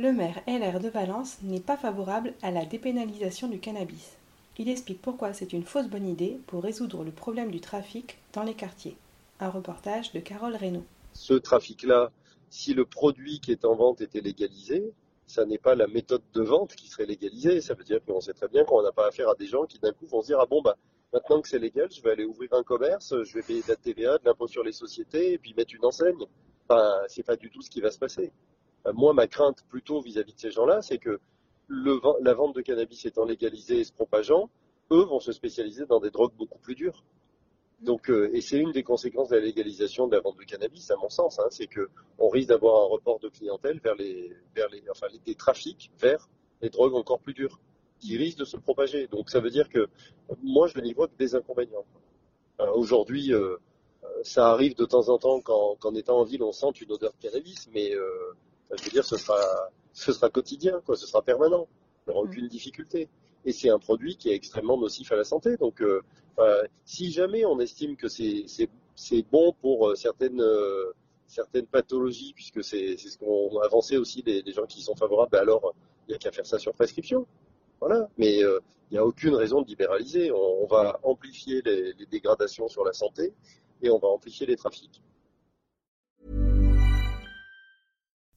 Le maire LR de Valence n'est pas favorable à la dépénalisation du cannabis. Il explique pourquoi c'est une fausse bonne idée pour résoudre le problème du trafic dans les quartiers. Un reportage de Carole Reynaud. Ce trafic-là, si le produit qui est en vente était légalisé, ça n'est pas la méthode de vente qui serait légalisée. Ça veut dire qu'on sait très bien qu'on n'a pas affaire à des gens qui d'un coup vont se dire ah bon bah maintenant que c'est légal, je vais aller ouvrir un commerce, je vais payer de la TVA, de l'impôt sur les sociétés et puis mettre une enseigne. Enfin, c'est pas du tout ce qui va se passer. Euh, moi, ma crainte plutôt vis-à-vis de ces gens-là, c'est que le, la vente de cannabis étant légalisée et se propageant, eux vont se spécialiser dans des drogues beaucoup plus dures. Donc, euh, et c'est une des conséquences de la légalisation de la vente de cannabis, à mon sens, hein, c'est que on risque d'avoir un report de clientèle vers les, vers les, enfin, des trafics vers les drogues encore plus dures, qui risquent de se propager. Donc, ça veut dire que moi, je n'y vois que des inconvénients. Euh, Aujourd'hui, euh, ça arrive de temps en temps qu'en qu étant en ville, on sente une odeur de cannabis, mais je veux dire, ce sera, ce sera quotidien, quoi, ce sera permanent. Il n'y aura aucune difficulté. Et c'est un produit qui est extrêmement nocif à la santé. Donc, euh, euh, si jamais on estime que c'est bon pour euh, certaines, euh, certaines pathologies, puisque c'est ce qu'ont avancé aussi les, les, gens qui sont favorables, ben alors il n'y a qu'à faire ça sur prescription. Voilà. Mais euh, il n'y a aucune raison de libéraliser. On, on va amplifier les, les dégradations sur la santé et on va amplifier les trafics.